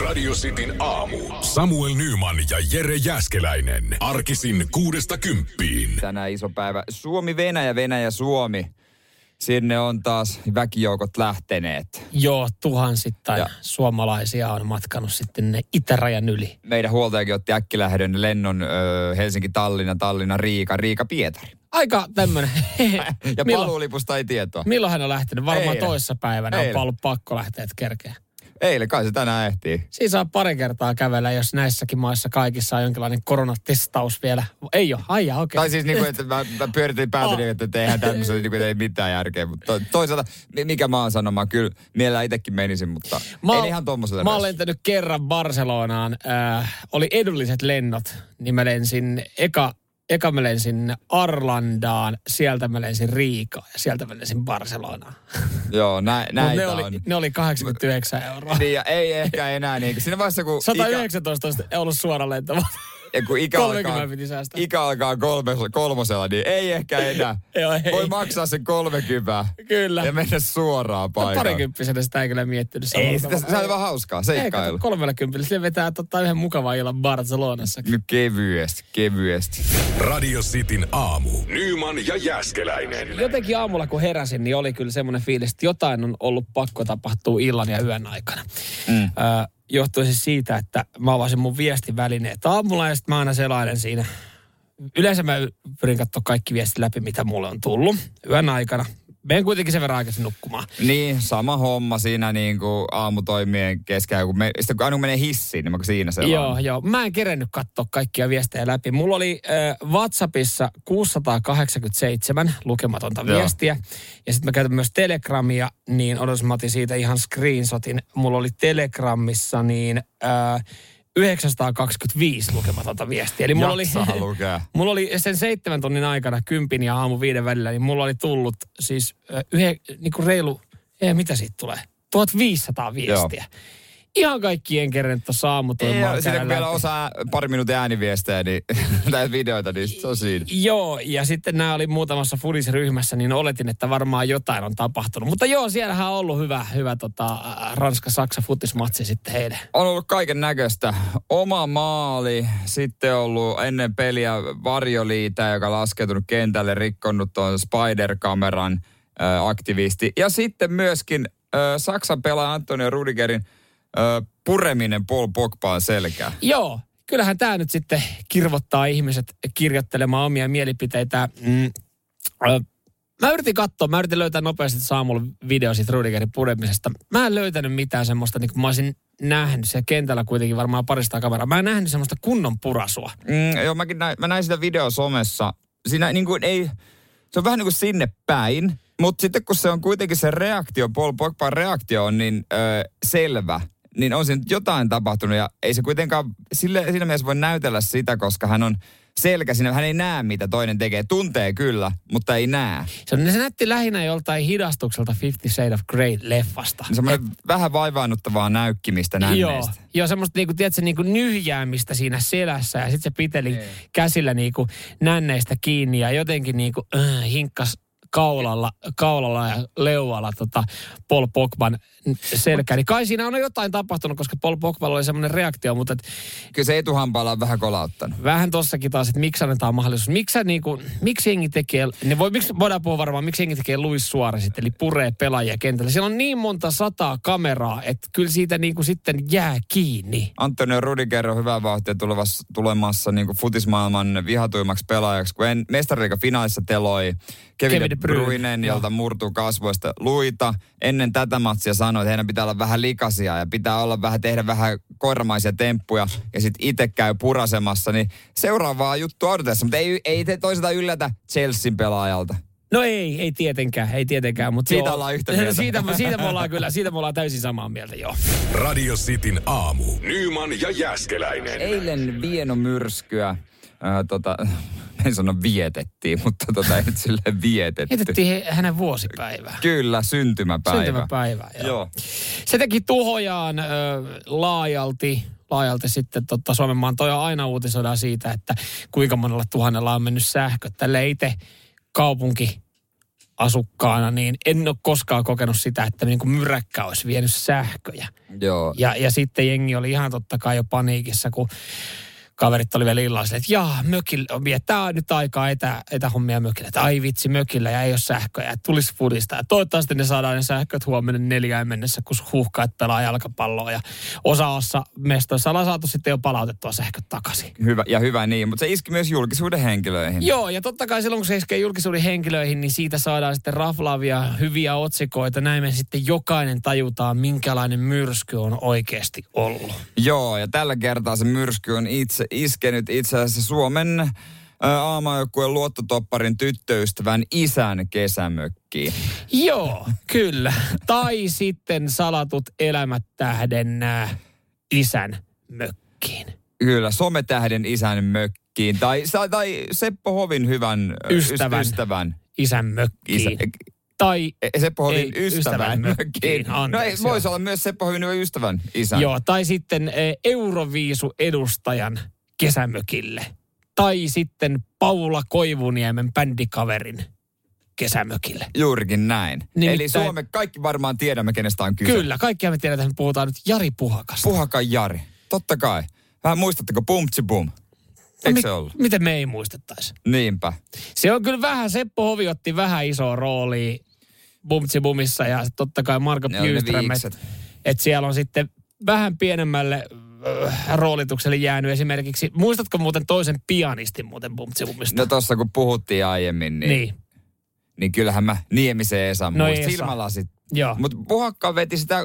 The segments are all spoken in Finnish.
Radio Cityn aamu. Samuel Nyman ja Jere Jäskeläinen. Arkisin kuudesta kymppiin. Tänään iso päivä. Suomi-Venäjä, Venäjä-Suomi. Sinne on taas väkijoukot lähteneet. Joo, tuhansittain Ja- suomalaisia on matkanut sitten ne itärajan yli. Meidän huoltajakin otti äkkilähdön lennon ö, Helsinki-Tallinna, Tallinna-Riika, Riika-Pietari. Aika tämmönen. Ja milloin, paluulipusta ei tietoa. milloin hän on lähtenyt? Varmaan Eilen. toissa päivänä Eilen. on ollut pakko lähteä, että kerkeä. Eilen kai se tänään ehtii. Siinä saa pari kertaa kävellä, jos näissäkin maissa kaikissa on jonkinlainen koronatestaus vielä. Ei ole, aija, okei. Tai siis niinku, että mä, mä pyöritin päätä, Oh. niin, että eihän tämmöisen niinku, ei mitään järkeä. Mutta to, toisaalta, mi- mikä mä oon sanomaan, kyllä mielellään itsekin menisin, mutta Mä, oon- ihan tommoselle mä oon reissulle. lentänyt kerran Barcelonaan. Äh, oli edulliset lennot, niin mä lensin eka, eka mä lensin Arlandaan, sieltä mä lensin Riikaan ja sieltä mä lensin Barcelonaan. Joo, nä, näitä ne, on. oli, ne oli 89 euroa. Niin, ja ei ehkä enää niin. Siinä vaiheessa, kun, ikä, 119 olisi ollut suora lento. Ja kun ikä, 30 alkaa, piti säästää. ikä alkaa kolme, kolmosella, niin ei ehkä enää. Joo, ei. Voi maksaa sen 30 Kyllä. ja mennä suoraan paikalle. Parikymppisenä sitä ei kyllä miettinyt Ei, sitä, se on vaan hauskaa, Ei, seikkailu. kolmella kympillä. Sille vetää totta yhden mukavan illan Barcelonassa. Nyt kevyesti, kevyesti. Radio Cityn aamu. Nyman ja Jäskeläinen. Jotenkin aamulla kun heräsin, niin oli kyllä semmoinen fiilis, että jotain on ollut pakko tapahtua illan ja yön aikana. Mm. Ö, johtui siis siitä, että mä avasin mun viestivälineet aamulla ja sitten mä aina selailen siinä. Yleensä mä pyrin katsoa kaikki viestit läpi, mitä mulle on tullut yön aikana. Menen kuitenkin sen verran aikaisin nukkumaan. Niin, sama homma siinä niin kuin aamutoimien keskellä. Kun me, sitten kun aina kun menee hissiin, niin mä siinä se Joo, joo. Mä en kerennyt katsoa kaikkia viestejä läpi. Mulla oli äh, WhatsAppissa 687 lukematonta Joo. viestiä. Ja sitten mä käytän myös Telegramia, niin odotas mä otin siitä ihan screenshotin. Mulla oli Telegramissa niin äh, 925 lukematonta viestiä. Eli mulla oli, lukea. mulla oli sen seitsemän tunnin aikana, kympin ja aamu viiden välillä, niin mulla oli tullut siis yhe, niin kuin reilu, ei mitä siitä tulee, 1500 viestiä. Ihan kaikki en kerran tuossa Ja aamutoimaan. sitten kun vielä osaa pari minuutin ääniviestejä niin, tai videoita, niin se on siinä. Joo, ja sitten nämä oli muutamassa fudisryhmässä, niin oletin, että varmaan jotain on tapahtunut. Mutta joo, siellähän on ollut hyvä, hyvä tota, äh, Ranska-Saksa futismatsi sitten heidän. On ollut kaiken näköistä. Oma maali, sitten ollut ennen peliä varjoliitä, joka laskeutunut kentälle, rikkonut tuon Spider-kameran ö, aktivisti. Ja sitten myöskin ö, Saksan pelaaja Antonio Rudigerin ö, pureminen Paul Pogbaan selkään. Joo, kyllähän tämä nyt sitten kirvottaa ihmiset kirjoittelemaan omia mielipiteitä. Mm, ö, Mä yritin katsoa, mä yritin löytää nopeasti saamulla video siitä Rudigerin puremisesta. Mä en löytänyt mitään semmoista, niin kuin mä olisin nähnyt siellä kentällä kuitenkin varmaan parista kameraa. Mä en nähnyt semmoista kunnon purasua. Mm, joo, mäkin näin, mä näin sitä video somessa. Siinä niin kuin ei, se on vähän niin kuin sinne päin, mutta sitten kun se on kuitenkin se reaktio, Paul Pogban reaktio on niin ö, selvä, niin on siinä jotain tapahtunut ja ei se kuitenkaan sille, siinä mielessä voi näytellä sitä, koska hän on selkä siinä, hän ei näe mitä toinen tekee. Tuntee kyllä, mutta ei näe. Se, se näytti lähinnä joltain hidastukselta Fifty Shades of Grey-leffasta. Semmoinen vähän vaivaannuttavaa näykkimistä Joo, nänneistä. joo, semmoista niinku, tiedätkö, niinku nyhjäämistä siinä selässä ja sitten se piteli käsillä niinku nänneistä kiinni ja jotenkin niinku äh, hinkkas kaulalla, kaulalla ja leualla tota Paul Pogban selkä. Niin kai siinä on jotain tapahtunut, koska Paul Pogballa oli semmoinen reaktio, mutta et Kyllä se etuhampaalla on vähän kolauttanut. vähän tossakin taas, että miksi annetaan mahdollisuus. Miksi, niinku, miksi jengi tekee, niin voi, miksi, voidaan puhua varmaan, miksi jengi tekee Luis Suarez, eli puree pelaajia kentällä. Siellä on niin monta sataa kameraa, että kyllä siitä niinku sitten jää kiinni. Antonio Rudiger on hyvää vauhtia tulevassa, tulemassa niin kuin futismaailman vihatuimmaksi pelaajaksi, kun en, mestariliiga finaalissa teloi Kevin, Kevin De Joo. jolta murtuu kasvoista luita. Ennen tätä matsia sanoi, että heidän pitää olla vähän likaisia ja pitää olla vähän, tehdä vähän koiramaisia temppuja ja sitten itse käy purasemassa, niin seuraavaa juttua odotessa, mutta ei, ei te toisaalta yllätä Chelsean pelaajalta. No ei, ei tietenkään, ei tietenkään. Mutta Siitä joo, ollaan yhtä mieltä. siitä, siitä me ollaan kyllä, siitä me ollaan täysin samaa mieltä, joo. Radio Cityn aamu. Nyman ja Jäskeläinen. Eilen vienomyrskyä, äh, tota, en sano vietettiin, mutta tota, ei nyt silleen vietetty. Heitettiin he, hänen vuosipäivää. Kyllä, syntymäpäivä. Syntymäpäivää, joo. Joo. Se teki tuhojaan ö, laajalti, laajalti sitten tota, Suomen maan toi aina uutisoidaan siitä, että kuinka monella tuhannella on mennyt sähköt. Tälle itse kaupunki asukkaana, niin en ole koskaan kokenut sitä, että niin kuin myräkkä olisi vienyt sähköjä. Joo. Ja, ja sitten jengi oli ihan totta kai jo paniikissa, kun kaverit oli vielä illalla silleen, että jaa, mökillä, viettää nyt aikaa etä, etähommia mökillä. Että ai vitsi, mökillä ja ei ole sähköjä. Että tulisi fudista. Ja toivottavasti ne saadaan ne sähköt huomenna neljään mennessä, kun huuhkaat pelaa jalkapalloa. Ja osa mestoissa ollaan saatu sitten jo palautettua sähköt takaisin. Hyvä, ja hyvä niin, mutta se iski myös julkisuuden henkilöihin. Joo, ja totta kai silloin kun se iskee julkisuuden henkilöihin, niin siitä saadaan sitten raflaavia hyviä otsikoita. Näin me sitten jokainen tajutaan, minkälainen myrsky on oikeasti ollut. Joo, ja tällä kertaa se myrsky on itse iskenyt itse asiassa Suomen aamajoukkueen luottotopparin tyttöystävän isän kesämökkiin. Joo, kyllä. tai sitten salatut elämät tähden äh, isän mökkiin. Kyllä, sometähden isän mökkiin. Tai, tai Seppo Hovin hyvän ystävän, ystävän isän mökkiin. Isä, tai e, Seppo Hovin ei, ystävän, ystävän mökkiin. no ei, voisi olla myös Seppo Hovin ystävän isän. Joo, tai sitten e, Euroviisu-edustajan kesämökille. Tai sitten Paula Koivuniemen bändikaverin kesämökille. Juurikin näin. Nimittäin, Eli Suome, kaikki varmaan tiedämme, kenestä on kyse. Kyllä, kaikki me tiedetään, että me puhutaan nyt Jari Puhakasta. Puhakan Jari, totta kai. Vähän muistatteko Bumtsi Bum? No Eikö no, se ollut? Miten me ei muistettaisi? Niinpä. Se on kyllä vähän, Seppo Hovi otti vähän isoa roolia Bumtsi Bumissa ja totta kai Marko Bjurström. Että et siellä on sitten vähän pienemmälle roolitukselle jäänyt esimerkiksi. Muistatko muuten toisen pianistin muuten Bumtsibumista? No tossa kun puhuttiin aiemmin, niin, niin, niin kyllähän mä Niemisen Esa no muistin. Silmälasit. Mutta Puhakka veti sitä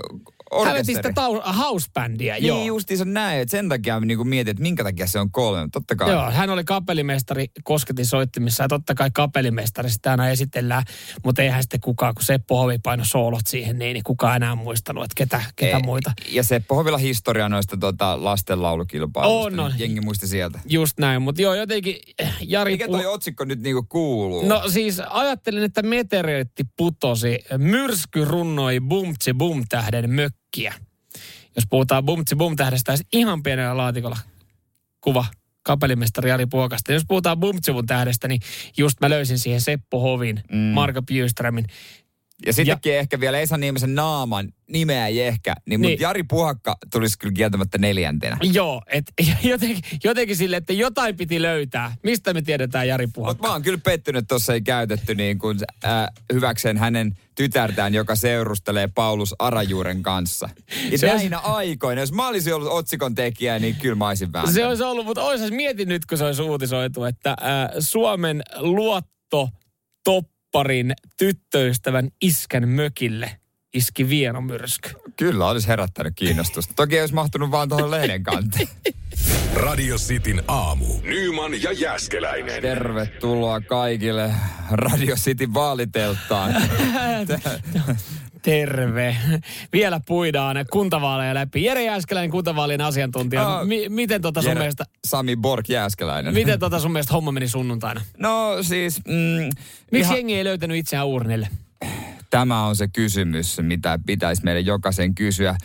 hän veti sitä tau- housebändiä, niin, joo. justiinsa näin, että sen takia niin kuin mietin, että minkä takia se on kolme. Totta kai. Joo, hän oli kapellimestari Kosketin soittimissa ja totta kai kapellimestari sitä aina esitellään, mutta eihän sitten kukaan, kun Seppo Hovi paino soolot siihen, niin, niin kukaan enää muistanut, että ketä, ketä e, muita. Ja Seppo Hovilla historia noista tota, lastenlaulukilpailuista. On, on. Jengi muisti sieltä. Just näin, mutta joo, jotenkin eh, Jari... Mikä toi pu- otsikko nyt niinku kuuluu? No siis ajattelin, että meteoriitti putosi, myrsky runnoi bumtsi bum tähden mök äkkiä. Jos puhutaan Bumtsi Bum tähdestä, ihan pienellä laatikolla kuva kapellimestari Jari Puokasta. Jos puhutaan Bumtsivun tähdestä, niin just mä löysin siihen Seppo Hovin, mm. Marko Bjurströmin. Ja sittenkin ja, ehkä vielä Esa Niemisen naaman nimeä ei ehkä, niin, niin. mutta Jari Puhakka tulisi kyllä kieltämättä neljäntenä. Joo, et jotenkin, jotenkin sille, että jotain piti löytää. Mistä me tiedetään Jari Puhakka? Mutta mä oon kyllä pettynyt, että tuossa ei käytetty niin kuin, äh, hyväkseen hänen tytärtään, joka seurustelee Paulus Arajuuren kanssa. Ja se näinä olisi... aikoina, jos mä olisin ollut otsikon tekijä, niin kyllä mä olisin vähän. Se olisi ollut, mutta olisi mietin nyt, kun se olisi uutisoitu, että äh, Suomen luotto top parin tyttöystävän iskän mökille iski vienomyrsky. Kyllä, olisi herättänyt kiinnostusta. Toki ei olisi mahtunut vaan tuohon lehden kanteen. Radio Cityn aamu. Nyman ja Jäskeläinen. Tervetuloa kaikille Radio Cityn vaaliteltaan. Terve. Vielä puidaan kuntavaaleja läpi. Jere Jääskeläinen, kuntavaalien asiantuntija. Uh, M- miten tota sun Jere, mielestä... Sami Borg Jääskeläinen. Miten tota sun mielestä homma meni sunnuntaina? No siis... Mm, Miksi ihan... jengi ei löytänyt itseään urnille? Tämä on se kysymys, mitä pitäisi meille jokaisen kysyä.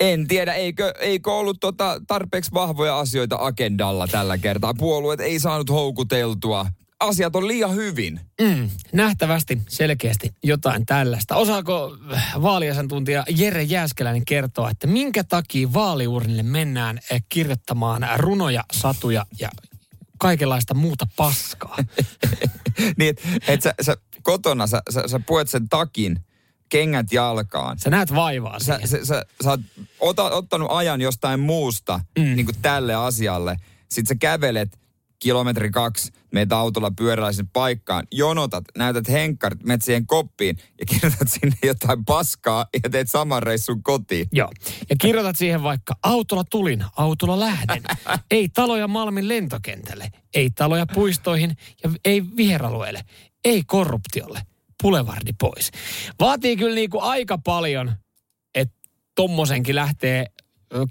En tiedä, eikö, eikö ollut tota tarpeeksi vahvoja asioita agendalla tällä kertaa. Puolueet ei saanut houkuteltua asiat on liian hyvin. Mm, nähtävästi selkeästi jotain tällaista. Osaako vaaliasantuntija Jere Jääskeläinen kertoa, että minkä takia vaaliurnille mennään eh, kirjoittamaan runoja, satuja ja kaikenlaista muuta paskaa? niin, että et sä, sä kotona sä, sä, sä puet sen takin, kengät jalkaan. Sä näet vaivaa sä, sä, sä, sä oot ota, ottanut ajan jostain muusta mm. niin kuin tälle asialle. Sitten sä kävelet kilometri kaksi, meitä autolla pyörällä sinne paikkaan, jonotat, näytät henkkarit, menet siihen koppiin ja kirjoitat sinne jotain paskaa ja teet saman reissun kotiin. Joo. Ja kirjoitat siihen vaikka autolla tulin, autolla lähden. ei taloja Malmin lentokentälle, ei taloja puistoihin ja ei viheralueelle, ei korruptiolle, pulevardi pois. Vaatii kyllä niinku aika paljon, että tommosenkin lähtee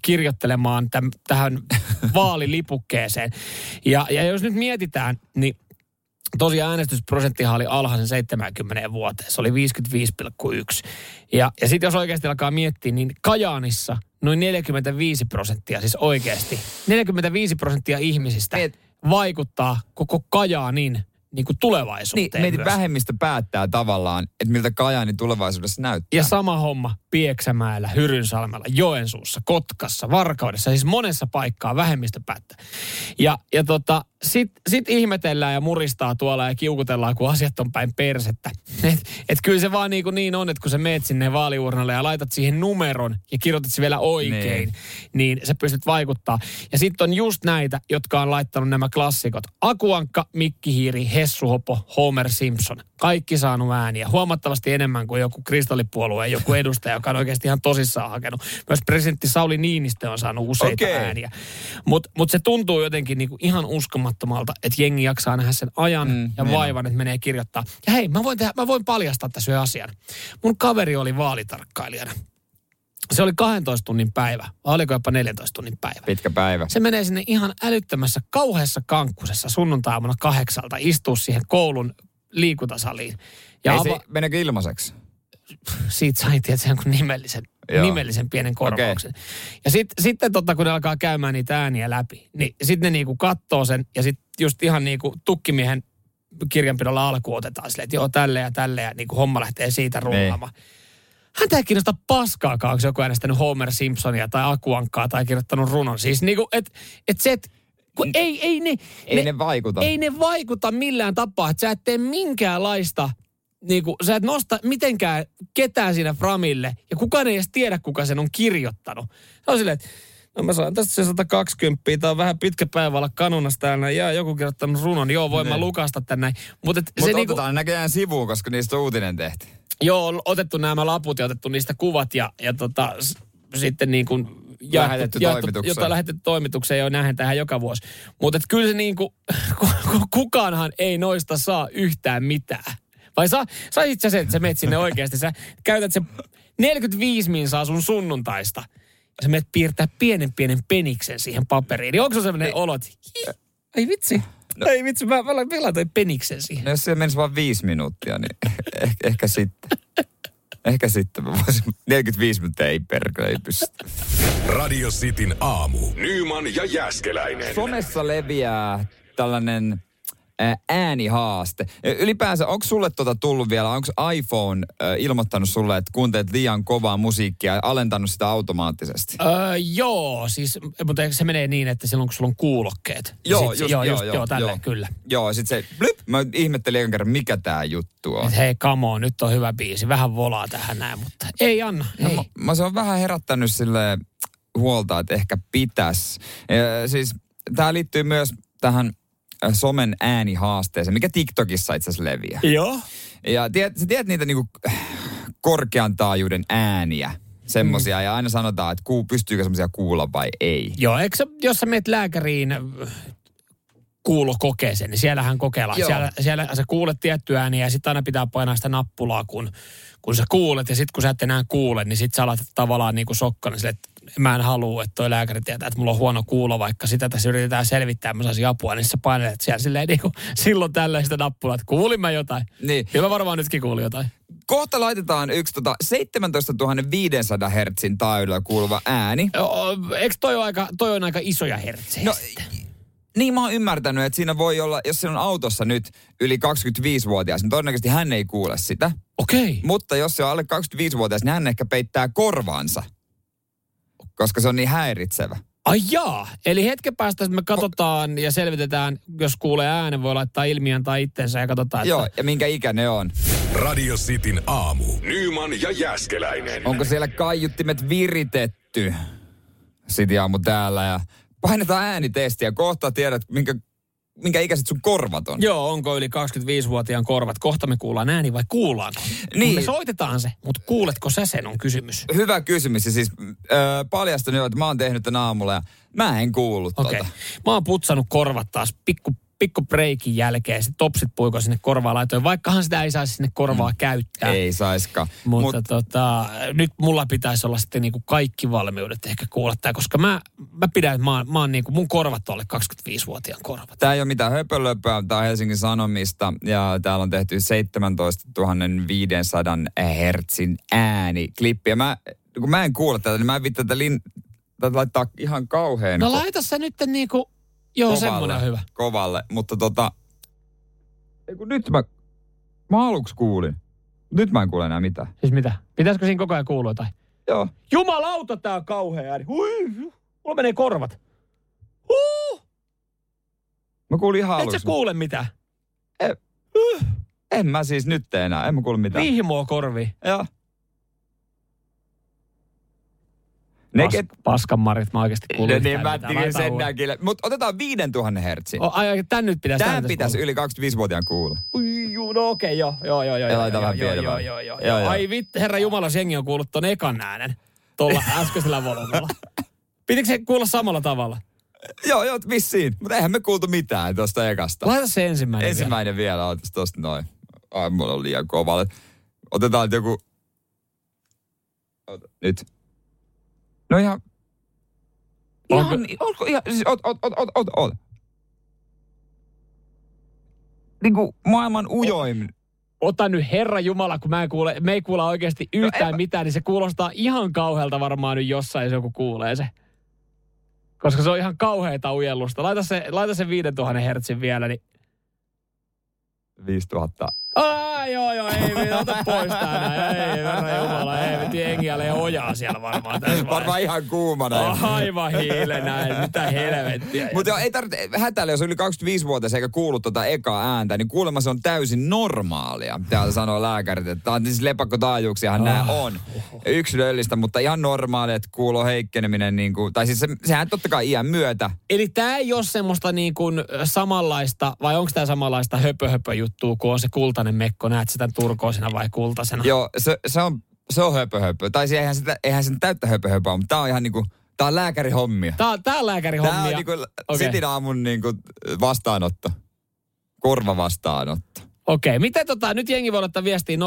kirjoittelemaan täm, tähän vaalilipukkeeseen. Ja, ja jos nyt mietitään, niin tosiaan äänestysprosenttihan oli alhaisen 70 vuoteen. Se oli 55,1. Ja, ja sitten jos oikeasti alkaa miettiä, niin Kajaanissa noin 45 prosenttia, siis oikeasti, 45 prosenttia ihmisistä vaikuttaa koko Kajaanin niin kuin tulevaisuuteen Niin, myös. vähemmistö päättää tavallaan, että miltä Kajaani tulevaisuudessa näyttää. Ja sama homma Pieksämäellä, Hyrynsalmella, Joensuussa, Kotkassa, Varkaudessa, siis monessa paikkaa vähemmistö päättää. Ja, ja tota, sit, sit ihmetellään ja muristaa tuolla ja kiukutellaan, kun asiat on päin persettä. Et, et kyllä se vaan niin, kuin niin on, että kun sä meet sinne vaaliurnalle ja laitat siihen numeron ja kirjoitat se vielä oikein, niin, niin sä pystyt vaikuttaa. Ja sitten on just näitä, jotka on laittanut nämä klassikot. Akuankka, Mikki Hiiri, Hessu Hopo, Homer Simpson. Kaikki saanut ääniä. Huomattavasti enemmän kuin joku kristallipuolueen joku edustaja, joka on oikeasti ihan tosissaan hakenut. Myös presidentti Sauli Niinistö on saanut useita Okei. ääniä. Mutta mut se tuntuu jotenkin niinku ihan uskomattomalta, että jengi jaksaa nähdä sen ajan Mm, ja vaivan, että menee kirjoittaa. Ja hei, mä voin, tehdä, mä voin paljastaa tässä asian. Mun kaveri oli vaalitarkkailijana. Se oli 12 tunnin päivä, vai oliko jopa 14 tunnin päivä. Pitkä päivä. Se menee sinne ihan älyttömässä, kauheassa kankkusessa sunnuntaamuna kahdeksalta istuu siihen koulun liikuntasaliin. Ja Ei ava- se, meneekö ilmaiseksi? siitä sai tietysti jonkun nimellisen, Joo. nimellisen pienen korvauksen. Ja sit, sitten totta, kun ne alkaa käymään niitä ääniä läpi, niin sitten ne niinku kattoo sen ja sitten just ihan niinku tukkimiehen kirjanpidolla alkuun otetaan silleen, että joo tälle ja tälle ja niinku homma lähtee siitä rullaamaan. Häntä ei kiinnosta paskaakaan, onko joku äänestänyt Homer Simpsonia tai Akuankkaa tai kirjoittanut runon. Siis niinku, että et se, et, kun ei, ei ne, Ei ne vaikuta. ei ne vaikuta millään tapaa, että sä et tee minkäänlaista, niin kuin, sä et nosta mitenkään ketään siinä framille, ja kukaan ei edes tiedä, kuka sen on kirjoittanut. Se on silleen, että no mä saan tästä se 120, tää on vähän pitkä päivä olla kanunassa täällä, ja joku kirjoittanut runon, joo, voin mä Niin. lukasta tän näin. Mutta Mutta se otetaan niinku, näköjään sivuun, koska niistä on uutinen tehty. Joo, on otettu nämä laput ja otettu niistä kuvat, ja, ja tota, s- sitten niin kuin Lähetetty toimitukseen. Jota lähetetty toimitukseen, jo nähdään tähän joka vuosi. Mutta kyllä se niin kuin, kukaanhan ei noista saa yhtään mitään. Vai saa, saisit sä sen, että sä menet sinne oikeasti, sä käytät se 45 minsaa sun sunnuntaista. Ja sä menet piirtää pienen pienen peniksen siihen paperiin. Niin onko se sellainen olo, että hi, ei vitsi, no. ei vitsi, mä, mä pelatoin peniksen siihen. No jos siellä menisi vain viisi minuuttia, niin ehkä, ehkä sitten. Ehkä sitten mä voisin, 45 minuuttia ei perkele, ei pysty. Radio Cityn aamu. Nyman ja Jäskeläinen. Somessa leviää tällainen äänihaaste. Ylipäänsä, onko sulle tota tullut vielä, onko iPhone ilmoittanut sulle, että kuuntelet liian kovaa musiikkia ja alentanut sitä automaattisesti? Öö, joo, siis, mutta se menee niin, että silloin kun sulla on kuulokkeet. Joo, sit- just- joo, joo, just, joo, joo, tälleen, joo. kyllä. Joo, sit se, blyp, mä ihmettelin ekan kerran, mikä tää juttu on. Et hei, come on, nyt on hyvä biisi. Vähän volaa tähän näin, mutta ei anna, No, ei. mä, mä se on vähän herättänyt sille huolta, että ehkä pitäisi. Siis tämä liittyy myös tähän äh, somen äänihaasteeseen, mikä TikTokissa itse asiassa leviää. Joo. Ja tiedät, sä tiedät niitä niinku äh, korkean taajuuden ääniä, semmosia, mm. ja aina sanotaan, että kuu, pystyykö semmosia kuulla vai ei. Joo, eikö sä, jos sä menet lääkäriin äh, kuulokokeeseen, niin siellähän kokeillaan. Joo. Siellä, siellä sä kuulet tiettyä ääniä ja sitten aina pitää painaa sitä nappulaa, kun, kun sä kuulet. Ja sitten kun sä et enää kuule, niin sitten sä alat tavallaan niin kuin sokkana sille, että mä en halua, että toi lääkäri tietää, että mulla on huono kuulo, vaikka sitä tässä yritetään selvittää, mä saisin apua, niin sä painelet siellä silleen niin kuin, silloin tällaista nappulaa, että kuulin mä jotain. Niin. Ja mä varmaan nytkin kuulin jotain. Kohta laitetaan yksi tota 17 500 hertsin taajuudella kuuluva ääni. Eikö toi ole aika, toi on aika isoja hertsejä? No, niin mä oon ymmärtänyt, että siinä voi olla, jos siinä on autossa nyt yli 25-vuotias, niin todennäköisesti hän ei kuule sitä. Okei. Mutta jos se on alle 25-vuotias, niin hän ehkä peittää korvaansa, koska se on niin häiritsevä. Ai jaa. Eli hetken päästä me katsotaan ja selvitetään, jos kuulee äänen, voi laittaa ilmiön tai itsensä ja katsotaan, että Joo, ja minkä ikäinen on. Radio Cityn aamu. Nyman ja Jäskeläinen. Onko siellä kaiuttimet viritetty? Sitten aamu täällä ja painetaan äänitestiä. Kohta tiedät, minkä, minkä ikäiset sun korvat on. Joo, onko yli 25-vuotiaan korvat? Kohta me kuullaan ääni vai kuullaanko? Niin. Me soitetaan se, mutta kuuletko sä sen on kysymys. Hyvä kysymys. Ja siis äh, paljastan jo, että mä oon tehnyt tän aamulla ja mä en kuullut Okei. tota. Mä oon putsannut korvat taas pikku, pikku breikin jälkeen. Sitten topsit puiko sinne korvaan laitoin. Vaikkahan sitä ei saisi sinne korvaa mm. käyttää. Ei saiskaan. Mutta Mut, tota, nyt mulla pitäisi olla sitten niinku kaikki valmiudet ehkä kuulla tää, koska mä, mä pidän, että mä, mä oon niinku, mun korvat on alle 25-vuotiaan korvat. Tämä ei ole mitään höpölöpöä, tämä on Helsingin Sanomista ja täällä on tehty 17 500 hertsin ääniklippi. Ja mä, kun mä en kuule tätä, niin mä en vittu tätä, lin, tätä laittaa ihan kauhean No laita sä nyt niinku, joo semmonen on hyvä. kovalle. Mutta tota, Ei kun nyt mä, mä aluksi kuulin. Nyt mä en kuule enää mitään. Siis mitä? Pitäisikö siinä koko ajan kuulua jotain? Joo. Jumalauta, tää on kauhea ääni. Hui, mulla menee korvat. Huh! Mä kuulin ihan Et aluksi. sä kuule mitään. En mä siis nyt enää, en mä kuule mitään. Vihmoa korvi. Joo. Ne, Pas, ket... paskan marit, mä oikeasti No kuulin. niin, mä tiedän sen näkin. Mutta otetaan 5000 hertsin. Oh, ai, ai, tän nyt pitäisi. Tämä pitäisi yli 25-vuotiaan kuulla. Ui, juu, no okei, joo, joo, joo, joo. Joo, joo, joo, joo, joo, joo, Joo, joo. Ai vittu, herra Jumala, jengi on kuullut ton ekan äänen. Tuolla äskeisellä volumella. Pitikö se kuulla samalla tavalla? Joo, joo, vissiin. Mutta eihän me kuultu mitään tuosta ekasta. Laita se ensimmäinen Ensimmäinen vielä, otas tosta noin. Ai, mulla on liian kova. Otetaan joku... Ota, nyt. No ihan... Onko- Ihan, onko ihan, siis ot, ot, ot, ot, ot, ot. Niinku maailman ujoin. Ota nyt herra Jumala, kun mä en kuule, me ei kuulla oikeasti yhtään en mä- mitään, niin se kuulostaa ihan kauhealta varmaan nyt jossain, jos joku kuulee se. Koska se on ihan kauheita ujellusta. Laita se, laita se 5000 hertsin vielä, niin 5000. Ai, joo, joo, ei, ei ota pois tää näin. Ei, herra Jumala, ei, me tiedä, engiälle ojaa siellä varmaan tässä Varmaan ihan kuumana. Aivan hiilenä, mitä helvettiä. Mutta joo, ei tarvitse hätäillä, jos on yli 25-vuotias eikä kuulu tuota ekaa ääntä, niin kuulemma se on täysin normaalia. Täällä sanoo lääkärit, että tämä on siis lepakkotaajuuksiahan nämä on. Yksilöllistä, mutta ihan normaalia, että kuuluu heikkeneminen, niin kuin, tai siis se, sehän totta kai iän myötä. Eli tämä ei ole semmoista niin kuin samanlaista, vai onko tämä samanlaista höpö, höpö juttua, kun on se kultainen mekko, näet sitä turkoisena vai kultaisena? Joo, se, se on, se on höpö höpö. Tai siis eihän, sitä, eihän sen täyttä höpö höpöä, mutta tämä on ihan niinku, tää on lääkärihommia. Tää, tää on lääkärihommia. Tämä on niinku okay. Sitin aamun niinku vastaanotto. Korva vastaanotto. Okei, miten tota, nyt jengi voi ottaa viestiä 0447255854.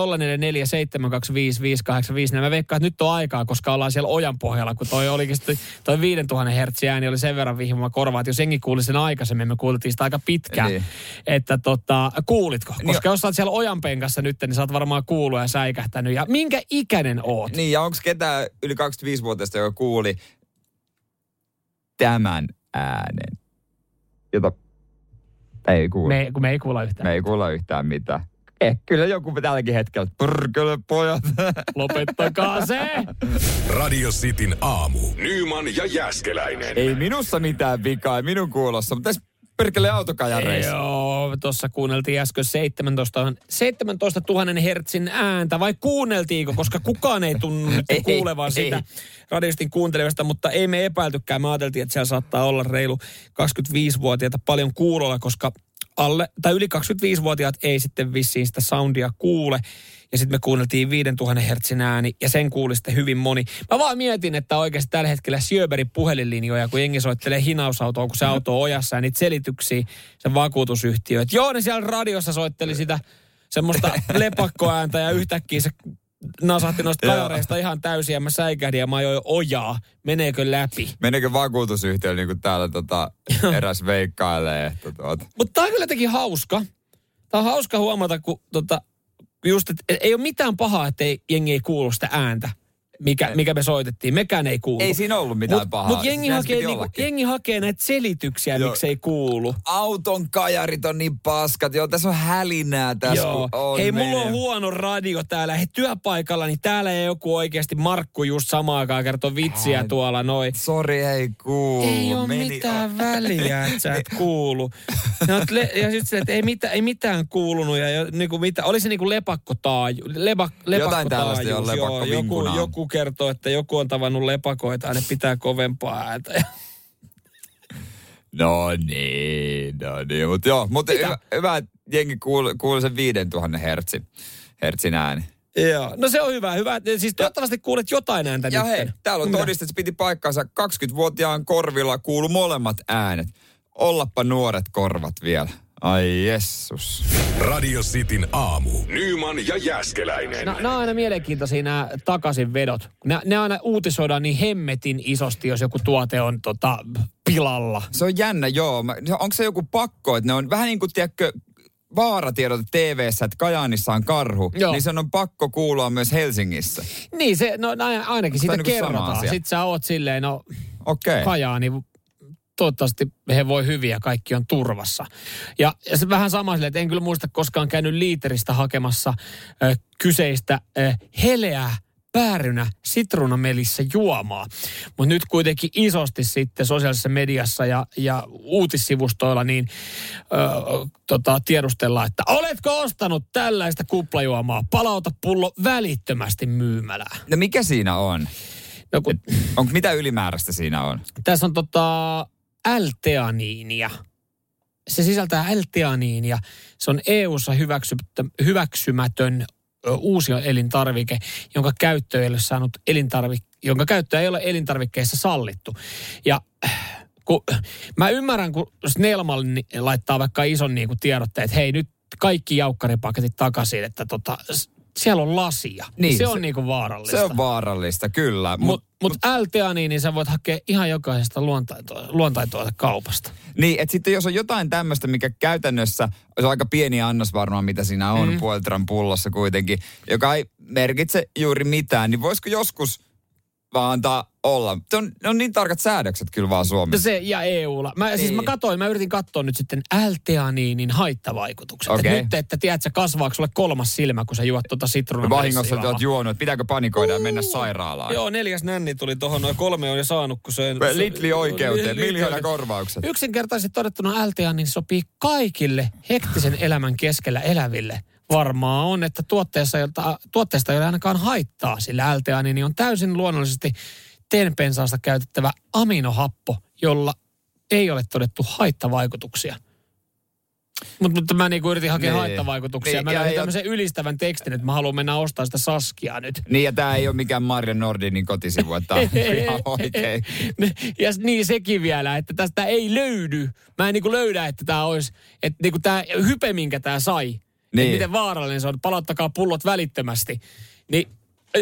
Niin Mä veikkaan, että nyt on aikaa, koska ollaan siellä ojan pohjalla, kun toi olikin toi 5000 hertsiä ääni oli sen verran vihmoa korvaa, että jos jengi kuuli sen aikaisemmin, me kuultiin sitä aika pitkään. Niin. Että tota, kuulitko? Niin Koska jos sä oot siellä ojan penkassa nyt, niin sä oot varmaan kuullut ja säikähtänyt. Ja minkä ikäinen oot? Niin, ja onko ketään yli 25-vuotiaista, joka kuuli tämän äänen, jota ei kuulu. Me, kun me ei kuulla yhtään. Me ei kuulla yhtään mitään. Eh, kyllä joku tälläkin hetkellä. Pyrkele pojat. Lopettakaa se! Radio Cityn aamu. Nyman ja Jäskeläinen. ei minussa mitään vikaa, ei minun kuulossa, mutta tässä pyrkele autokajareissa. Joo, tuossa kuunneltiin äsken 17, 17 000 hertsin ääntä, vai kuunneltiinko, koska kukaan ei tunnu Ei, kuulevan sitä radiostin kuuntelevasta, mutta ei me epäiltykään. Me ajateltiin, että siellä saattaa olla reilu 25-vuotiaita paljon kuulolla, koska alle, tai yli 25-vuotiaat ei sitten vissiin sitä soundia kuule. Ja sitten me kuunneltiin 5000 hertsin ääni, ja sen kuuli sitten hyvin moni. Mä vaan mietin, että oikeasti tällä hetkellä Sjöberin puhelinlinjoja, kun jengi soittelee hinausautoa, kun se auto on ojassa, ja niitä selityksiä sen vakuutusyhtiö. Että joo, ne siellä radiossa soitteli sitä semmoista lepakkoääntä, ja yhtäkkiä se nasahti noista kajareista ihan täysin, ja mä säikähdin, ja mä ajoin ojaa. Meneekö läpi? Meneekö vakuutusyhtiö niin kuin täällä tota, eräs veikkailee, että. Mutta tämä on kyllä jotenkin hauska. Tämä on hauska huomata, kun tota, just, et, ei ole mitään pahaa, että jengi ei kuulu sitä ääntä, mikä, mikä me soitettiin. Mekään ei kuulu. Ei siinä ollut mitään Mut- pahaa. Mut jengi, se hakee, niinku, jengi hakee näitä selityksiä, Joo. miksi ei kuulu. Auton kajarit on niin paskat. Joo, tässä on hälinää tässä. Joo. on Hei, mulla on huono radio täällä. Hei, työpaikalla, niin täällä ei joku oikeasti Markku just samaan aikaan kertoo vitsiä Ää, tuolla noin. Sori, ei kuulu. Ei ole Meni- mitään väliä, että sä et kuulu. Ja, oot le- ja sitten että ei, mitä, ei mitään kuulunut. Ja, jo, niinku mitä, oli se niinku lepakkotaaju. Lepa, Jotain tällaista, joo, joo, joku, joku kertoo, että joku on tavannut lepakoita ja ne pitää kovempaa ääntä. No niin, no niin. Mutta joo, mutta hyvä, hyvä, jengi kuuli, kuuli sen 5000 hertsin, hertsin ääni. Joo. No se on hyvä. hyvä. Siis toivottavasti kuulet jotain ääntä Ja hei, täällä on Mitä? todiste, että se piti paikkaansa. 20-vuotiaan korvilla kuulu molemmat äänet. Ollappa nuoret korvat vielä. Ai jessus. Radio Cityn aamu. Nyman ja Jäskeläinen. No, nämä on aina mielenkiintoisia nämä takaisinvedot. Ne, ne aina uutisoidaan niin hemmetin isosti, jos joku tuote on tota, pilalla. Se on jännä, joo. Se- Onko se joku pakko, että ne on vähän niin kuin, tiedätkö, vaaratiedot tv että Kajaanissa on karhu, Joo. niin sen on pakko kuulua myös Helsingissä. Niin, se, no ainakin Onko siitä niinku kerrotaan. Sitten sä oot silleen, no Okei. Okay. Kajaani, toivottavasti he voi hyviä, kaikki on turvassa. Ja, ja se vähän sama sille, että en kyllä muista koskaan käynyt liiteristä hakemassa ö, kyseistä ö, heleää päärynä sitruunamelissä juomaa. Mutta nyt kuitenkin isosti sitten sosiaalisessa mediassa ja, ja uutissivustoilla niin ö, tota, tiedustellaan, että oletko ostanut tällaista kuplajuomaa? Palauta pullo välittömästi myymälään. No mikä siinä on? No, kun, Onko mitä ylimääräistä siinä on? tässä on tota L-teaniinia. Se sisältää L-teaniinia. Se on EU-ssa hyväksymätön uusi elintarvike, jonka käyttö ei ole saanut elintarvik- jonka käyttö ei ole elintarvikkeissa sallittu. Ja äh, kun, mä ymmärrän, kun Snellman laittaa vaikka ison niin tiedotteen, että hei nyt kaikki jaukkaripaketit takaisin, että tota, siellä on lasia. Niin, se, se- on niin kuin vaarallista. Se on vaarallista, kyllä. Mutta mut, mut L-teaniin, niin sä voit hakea ihan jokaisesta luontaito- luontaituotekaupasta. Niin, että sitten jos on jotain tämmöistä, mikä käytännössä, se on aika pieni annos varmaan, mitä siinä on, mm. puolitran pullossa kuitenkin, joka ei merkitse juuri mitään, niin voisiko joskus vaan antaa olla? Se on, ne on niin tarkat säädökset kyllä vaan Suomessa. Se ja EUlla. Mä, niin. siis mä katsoin, mä yritin katsoa nyt sitten L-teaniinin haittavaikutukset. Okay. Nyt, että tiedät sä, kasvaako sulle kolmas silmä, kun sä juot tuota sitruunan Vahingossa te oot juonut, että pitääkö panikoida ja mennä sairaalaan? Joo, neljäs nänni tuli tuohon, noin kolme on jo saanut, kun se... Litli oikeuteen, miljoona korvaukset. Yksinkertaisesti todettuna L-teaniin sopii kaikille hektisen elämän keskellä eläville. Varmaa on, että tuotteessa, jota, tuotteesta ei ole ainakaan haittaa, sillä L-teaniini on täysin luonnollisesti tenpensaasta käytettävä aminohappo, jolla ei ole todettu haittavaikutuksia. Mutta, mutta mä niinku yritin hakea Niin. haittavaikutuksia. Niin, mä löysin tämmöisen ylistävän tekstin, että mä haluan mennä ostaa sitä saskia nyt. Niin, ja tämä ei ole mikään Marja Nordinin kotisivu, että on ihan oikein. Ja niin sekin vielä, että tästä ei löydy. Mä en niinku löydä, että tämä olisi, että niinku tämä hype, minkä tämä sai, niin. Miten vaarallinen se on, palauttakaa pullot välittömästi. Niin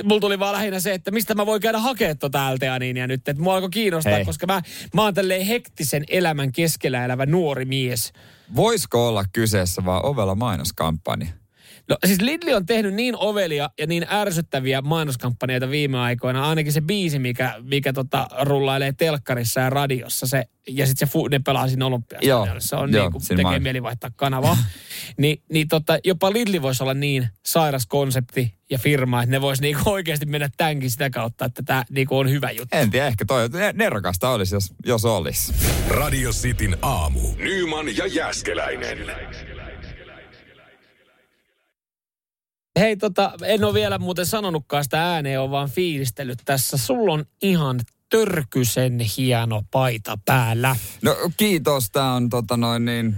mulla tuli vaan lähinnä se, että mistä mä voin käydä hakemaan tota LTAniinia nyt. Että mua alkoi kiinnostaa, Hei. koska mä, mä oon tälleen hektisen elämän keskellä elävä nuori mies. Voisiko olla kyseessä vaan ovella mainoskampanja? No siis Lidli on tehnyt niin ovelia ja niin ärsyttäviä mainoskampanjoita viime aikoina. Ainakin se biisi, mikä, mikä tota, rullailee telkkarissa ja radiossa. Se, ja sitten se fu, ne pelaa siinä olympiastadionissa. Se on joo, niin kuin, tekee main- mieli vaihtaa kanavaa. Ni, niin tota, jopa Lidli voisi olla niin sairas konsepti ja firma, että ne voisi niinku oikeasti mennä tämänkin sitä kautta, että tämä niinku on hyvä juttu. En tiedä, ehkä toi, ne- nerokasta olisi, jos, jos olisi. Radio Cityn aamu. Nyman ja Jäskeläinen. Hei tota, en ole vielä muuten sanonutkaan sitä ääneen, on vaan fiilistellyt tässä. Sulla on ihan törkysen hieno paita päällä. No kiitos, tää on tota noin niin,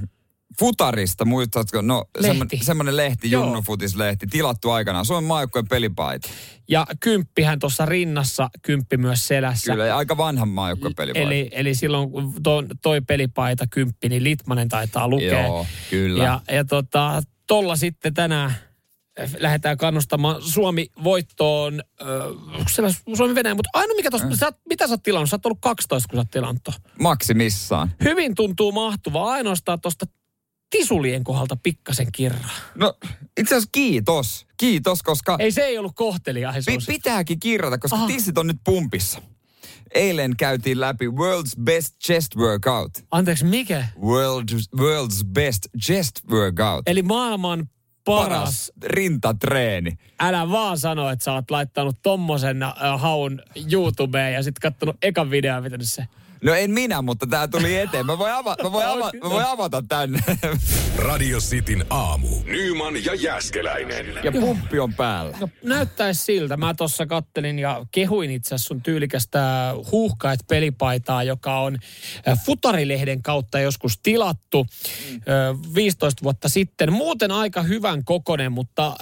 Futarista, muistatko? No Lehti. semmonen lehti, Joo. Junnufutis-lehti, tilattu aikanaan. Suomen maajoukkueen pelipaita. Ja kymppihän tuossa rinnassa, kymppi myös selässä. Kyllä, ja aika vanhan maajoukkueen pelipaita. Eli, eli silloin kun to, toi pelipaita kymppi, niin Litmanen taitaa lukea. Joo, kyllä. Ja, ja tota, tolla sitten tänään lähdetään kannustamaan Suomi voittoon, äh, Suomi Venäjä, mutta aina mikä tossa, sä, oot- mitä sä oot tilannut? Sä oot ollut 12, kun sä oot tilannut. Maksimissaan. Hyvin tuntuu mahtuva ainoastaan tuosta tisulien kohdalta pikkasen kirraa. No itse asiassa kiitos. Kiitos, koska Ei se ei ollut pi- kohteliaisuus. pitääkin kirjata, koska Aha. tissit on nyt pumpissa. Eilen käytiin läpi World's Best Chest Workout. Anteeksi, mikä? World's, world's Best Chest Workout. Eli maailman paras. rintatreeni. Älä vaan sano, että sä oot laittanut tommosen äh, haun YouTubeen ja sitten kattonut ekan videon pitänyt se. No en minä, mutta tää tuli eteen. Mä voin, ava- mä voin, ava- mä voin avata tän. Radio Cityn aamu. Nyman ja Jäskeläinen. ja pumppi on päällä. No näyttäisi siltä. Mä tuossa kattelin ja kehuin itse asiassa sun tyylikästä huuhkait pelipaitaa, joka on Futarilehden kautta joskus tilattu äh, 15 vuotta sitten. Muuten aika hyvän kokonen, mutta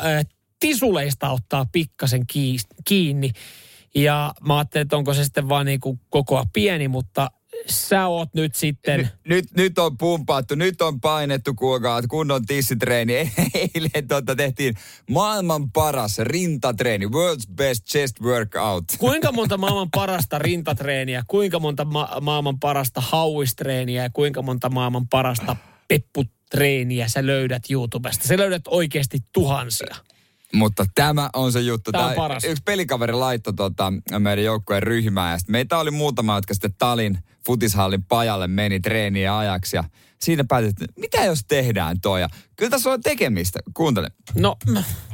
tisuleista ottaa pikkasen kiinni. Ja mä ajattelin, että onko se sitten vaan niinku kokoa pieni, mutta sä oot nyt sitten... Nyt, nyt on pumpattu, nyt on painettu kuulkaa kunnon tissitreeni. Eilen tota tehtiin maailman paras rintatreeni, world's best chest workout. Kuinka monta maailman parasta rintatreeniä, kuinka monta ma- maailman parasta hauistreeniä ja kuinka monta maailman parasta pepputreeniä sä löydät YouTubesta? Sä löydät oikeasti tuhansia. Mutta tämä on se juttu. Tämä on paras. Yksi pelikaveri laittoi tota, meidän joukkueen ryhmään. Ja meitä oli muutama, jotka sitten Talin futishallin pajalle meni treeniä ajaksi. Ja siinä päätettiin, että mitä jos tehdään toi. Ja kyllä tässä on tekemistä. Kuuntele. No,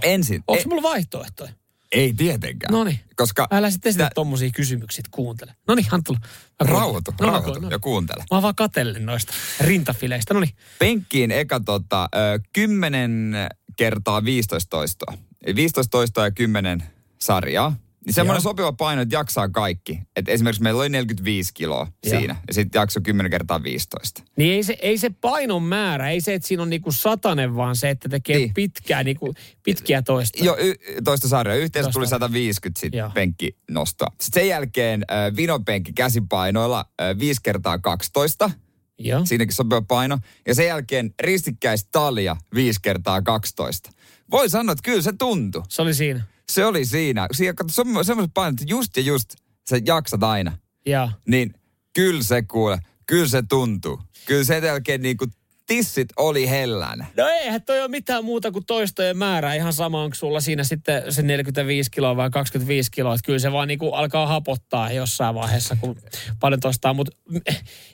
Ensin. onko Ei, mulla vaihtoehtoja? ei tietenkään. Noniin. Koska Älä sitten esitä tommosia kysymyksiä, kuuntele. No niin, Anttu. rauhoitu, rauhoitu ja kuuntele. Mä vaan katellen noista rintafileistä. No niin. Penkkiin eka tota, ö, 10 kertaa 15 toistoa. Eli 15 toistoa ja 10 sarjaa. Niin semmoinen sopiva paino, että jaksaa kaikki. Et esimerkiksi meillä oli 45 kiloa Joo. siinä. Ja sitten jakso 10 kertaa 15. Niin ei se, ei se painon määrä, ei se, että siinä on niinku satanen, vaan se, että tekee Niin. pitkää, niinku, pitkiä toistoja. Joo, y- toista sarjaa. Yhteensä Toista tuli sarjaa. 150 sit Joo. penkkinostoa. Sitten sen jälkeen äh, vinopenkki käsipainoilla äh, 5 kertaa 12. Joo. Siinäkin sopiva paino. Ja sen jälkeen ristikkäistalja 5 kertaa 12. Voi sanoa, että kyllä se tuntui. Se oli siinä. Se oli siinä. Siinä kato, semmo- semmoiset painot, että just ja just sä jaksat aina. Joo. Niin kyllä se kuule, kyllä se tuntuu. Kyllä sen jälkeen niinku tissit oli hellänä. No eihän toi ole mitään muuta kuin toistojen määrä. Ihan sama, onko sulla siinä sitten se 45 kiloa vai 25 kiloa. Että kyllä se vaan niinku alkaa hapottaa jossain vaiheessa, kun paljon toistaa. Mutta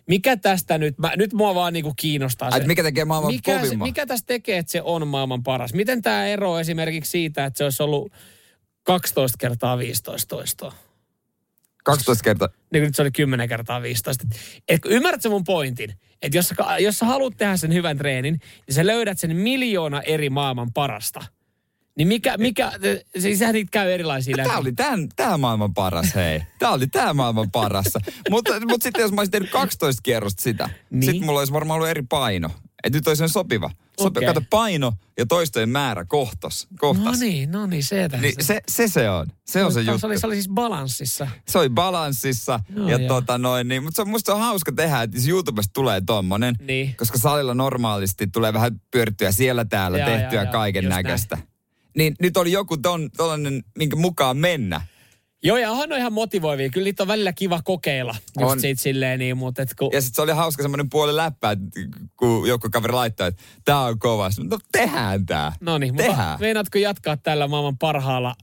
mikä tästä nyt, mä, nyt mua vaan niinku kiinnostaa Ai, se. mikä tekee maailman mikä, se, mikä tässä tekee, että se on maailman paras? Miten tämä ero esimerkiksi siitä, että se olisi ollut 12 kertaa 15 toistoa? 12 kertaa. niin kuin nyt se oli 10 kertaa 15. Et kun ymmärrätkö mun pointin? Että jos, jos sä haluat tehdä sen hyvän treenin, niin sä löydät sen miljoona eri maailman parasta. Niin mikä, mikä siis sehän niitä käy erilaisia Tämä läpi. oli tämän, tämä maailman paras, hei. Tämä oli tämä maailman parassa. mutta, mutta sitten jos mä olisin tehnyt 12 kierrosta sitä, niin. Sitten mulla olisi varmaan ollut eri paino. Että nyt olisi sopiva. Sopi, Okei. Kato, paino ja toistojen määrä kohtas. kohtas. No niin, no niin, se tässä. Niin se, se se on. Se on se juttu. Se oli, se oli siis balanssissa. se oli balanssissa. Joo, ja joo. tota noin, niin, mutta se on, musta on hauska tehdä, että jos YouTubesta tulee tommonen. Niin. Koska salilla normaalisti tulee vähän pyörittyä siellä täällä, Joo, tehtyä joo, kaiken näköistä. Niin nyt oli joku ton, tollanen, minkä mukaan mennä. Joo, ja ne ihan motivoivia. Kyllä niitä on välillä kiva kokeilla. Just On. siitä silleen niin, mutta et kun... Ja sitten se oli hauska semmoinen puoli läppä, että kun joku kaveri laittaa, että tää on kova. Sitten, No tehdään tää. No niin, mutta meinaatko jatkaa tällä maailman parhaalla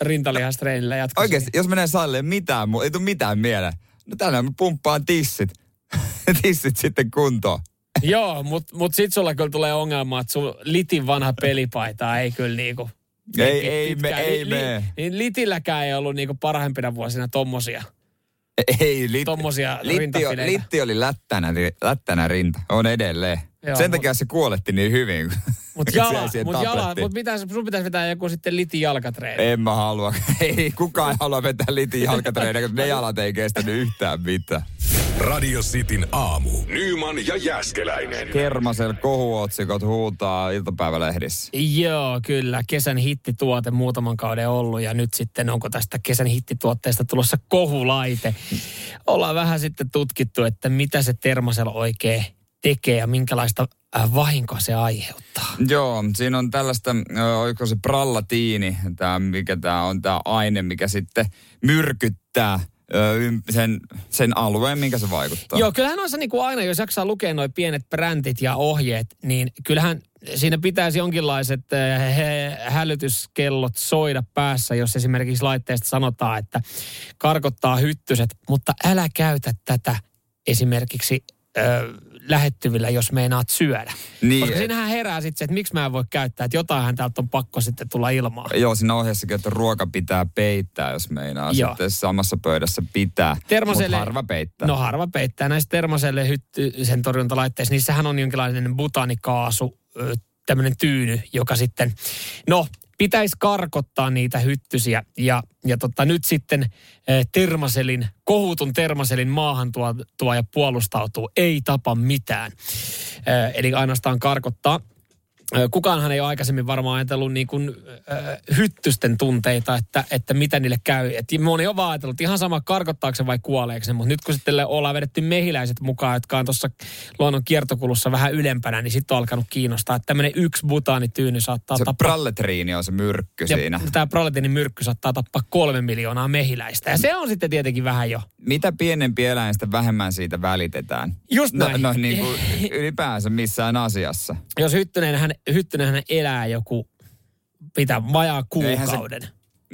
rintalihastreenillä jatkossa? Oikeasti, jos menee salille mitään, ei tule mitään mieleen. No tänään mä pumppaan tissit. tissit sitten kuntoon. Joo, mutta mut sit sulla kyllä tulee ongelma, että sun litin vanha pelipaita ei kyllä niinku... Ei- ei me- pitkään. ei me. niin litilläkään ei ollut niinku parhaimpina vuosina tommosia. Ei, lit, Tommosia litti, litti oli lättänä, lättänä rinta. On edelleen. Joo, Sen mut- takia se kuoletti niin hyvin. Mutta jala, mut jala, mut mitä, sun pitäisi vetää joku sitten litin jalkatreeni. En mä halua. Ei kukaan ei halua vetää litin jalkatreenejä, kun ne jalat ei kestänyt yhtään mitään. Radio Cityn aamu. Nyman ja Jäskeläinen. Kermasel kohuotsikot huutaa iltapäivälehdissä. Joo, kyllä. Kesän hittituote muutaman kauden ollut ja nyt sitten onko tästä kesän hittituotteesta tulossa kohulaite. Ollaan vähän sitten tutkittu, että mitä se termasel oikein tekee ja minkälaista vahinkoa se aiheuttaa. Joo, siinä on tällaista, oliko se prallatiini, tää, mikä tämä on tämä aine, mikä sitten myrkyttää sen, sen alueen, minkä se vaikuttaa. Joo, kyllähän on se niin kuin aina, jos jaksaa lukea noin pienet brändit ja ohjeet, niin kyllähän siinä pitäisi jonkinlaiset äh, hälytyskellot soida päässä, jos esimerkiksi laitteesta sanotaan, että karkottaa hyttyset, mutta älä käytä tätä esimerkiksi äh, lähettyvillä, jos meinaat syödä. Niin, Koska siinähän herää sitten se, että miksi mä en voi käyttää, että jotainhan täältä on pakko sitten tulla ilmaa. Joo, siinä ohjeessakin, että ruoka pitää peittää, jos meinaa Joo. sitten samassa pöydässä pitää. Termoselle- harva peittää. No harva peittää näistä termoselle hyttysen torjuntalaitteissa. Niissähän on jonkinlainen butaanikaasu, tämmöinen tyyny, joka sitten, no pitäisi karkottaa niitä hyttysiä. Ja, ja tota, nyt sitten eh, termaselin, kohutun termaselin maahan tuo, tuo ja puolustautuu. Ei tapa mitään. Eh, eli ainoastaan karkottaa. Kukaanhan ei ole aikaisemmin varmaan ajatellut niin kuin, äh, hyttysten tunteita, että, että mitä niille käy. Et moni on vaan ajatellut, ihan sama karkottaako se vai kuoleeko se, mutta nyt kun sitten ollaan vedetty mehiläiset mukaan, jotka on tuossa luonnon kiertokulussa vähän ylempänä, niin sitten on alkanut kiinnostaa, että tämmöinen yksi butaanityyny saattaa se tappaa pralletriini on se myrkky ja siinä. Tämä proletinin myrkky saattaa tappaa kolme miljoonaa mehiläistä. Ja se on sitten tietenkin vähän jo. Mitä pienempi eläin, sitä vähemmän siitä välitetään. Just No, näin. no niin kuin ylipäänsä missään asiassa. Jos hyttynenhän, hyttynenhän elää joku mitä vajaa se- kuukauden.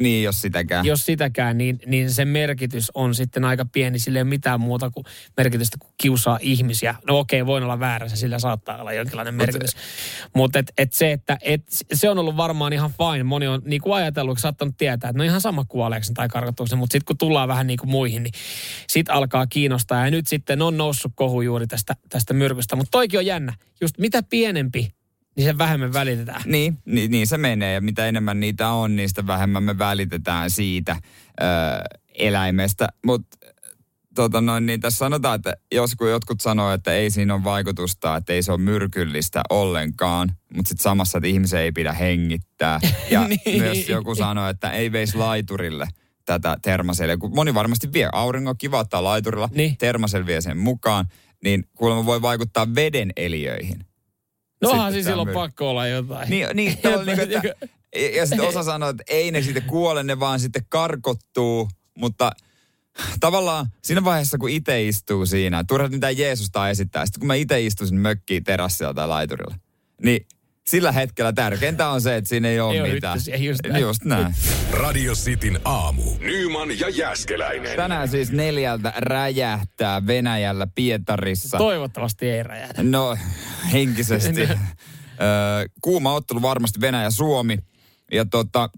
Niin, jos sitäkään. Jos sitäkään, niin, niin sen merkitys on sitten aika pieni. Sillä ei ole mitään muuta kuin merkitystä kuin kiusaa ihmisiä. No okei, voin olla väärässä, sillä saattaa olla jonkinlainen merkitys. Mutta et, et se, että et, se on ollut varmaan ihan fine. Moni on niin kuin ajatellut, saattanut tietää, että no ihan sama kuoleeko se tai karkottuuko se. Mutta sitten kun tullaan vähän niin kuin muihin, niin sit alkaa kiinnostaa. Ja nyt sitten on noussut kohu juuri tästä, tästä myrkystä. Mutta toikin on jännä. Just mitä pienempi, niin sen vähemmän välitetään. Niin, niin, niin se menee. Ja mitä enemmän niitä on, niin sitä vähemmän me välitetään siitä ö, eläimestä. Mutta tota noin, niin tässä sanotaan, että jos kun jotkut sanoo, että ei siinä ole vaikutusta, että ei se ole myrkyllistä ollenkaan, mutta sitten samassa, että ihmisen ei pidä hengittää. Ja Niin. myös joku sanoo, että ei veisi laiturille tätä termaselia. Kun moni varmasti vie auringon, kiva ottaa laiturilla, Niin. termasel vie sen mukaan, niin kuulemma voi vaikuttaa veden eliöihin. No onhan Sitten siis silloin pakko olla jotain. Niin, niin, tavallaan niin että, ja- ja sitten osa sanoo, että ei ne sitten kuole, ne vaan sitten karkottuu, mutta tavallaan siinä vaiheessa, kun itse istuu siinä, turha mitään Jeesusta esittää, sitten kun mä itse istuisin mökkiin terassilla tai laiturilla, niin sillä hetkellä tärkeintä on se, että siinä ei ole Ei mitään. hyttysiä, just näin. just näin. Radio Cityn aamu. Nyman ja Jäskeläinen. Tänään siis neljältä räjähtää Venäjällä Pietarissa. Toivottavasti ei räjähdä. No, henkisesti. Öö, kuuma ottelu varmasti Venäjä-Suomi. Ja tota,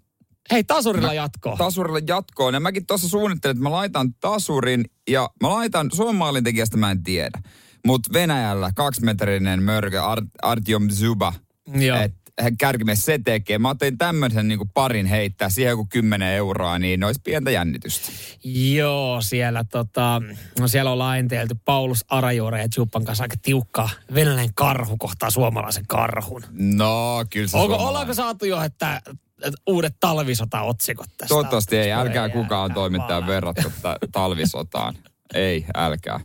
Hei, tasurilla jatkoa. tasurille jatkoon. Ja mäkin tuossa suunnittelin, että mä laitan tasurin ja mä laitan, Suomen maalintekijästä mä en tiedä. Mutta Venäjällä kaksimetrinen mörkö Art, Artyom Zuba. Joo. Et hän kärkimies se tekee. Mä otin tämmöisen niinku parin heittää, siihen joku 10 euroa, niin olisi pientä jännitystä. Joo, siellä, tota, no siellä on lainteelty Paulus Arajuore ja Juppan kanssa aika tiukkaa. Venäläinen karhu kohtaa suomalaisen karhun. No, kyllä se Onko, ollaanko saatu jo, että, että uudet talvisota-otsikot tästä? Toivottavasti ei. Älkää kukaan toimittaja verratko ta- talvisotaan. ei, älkää.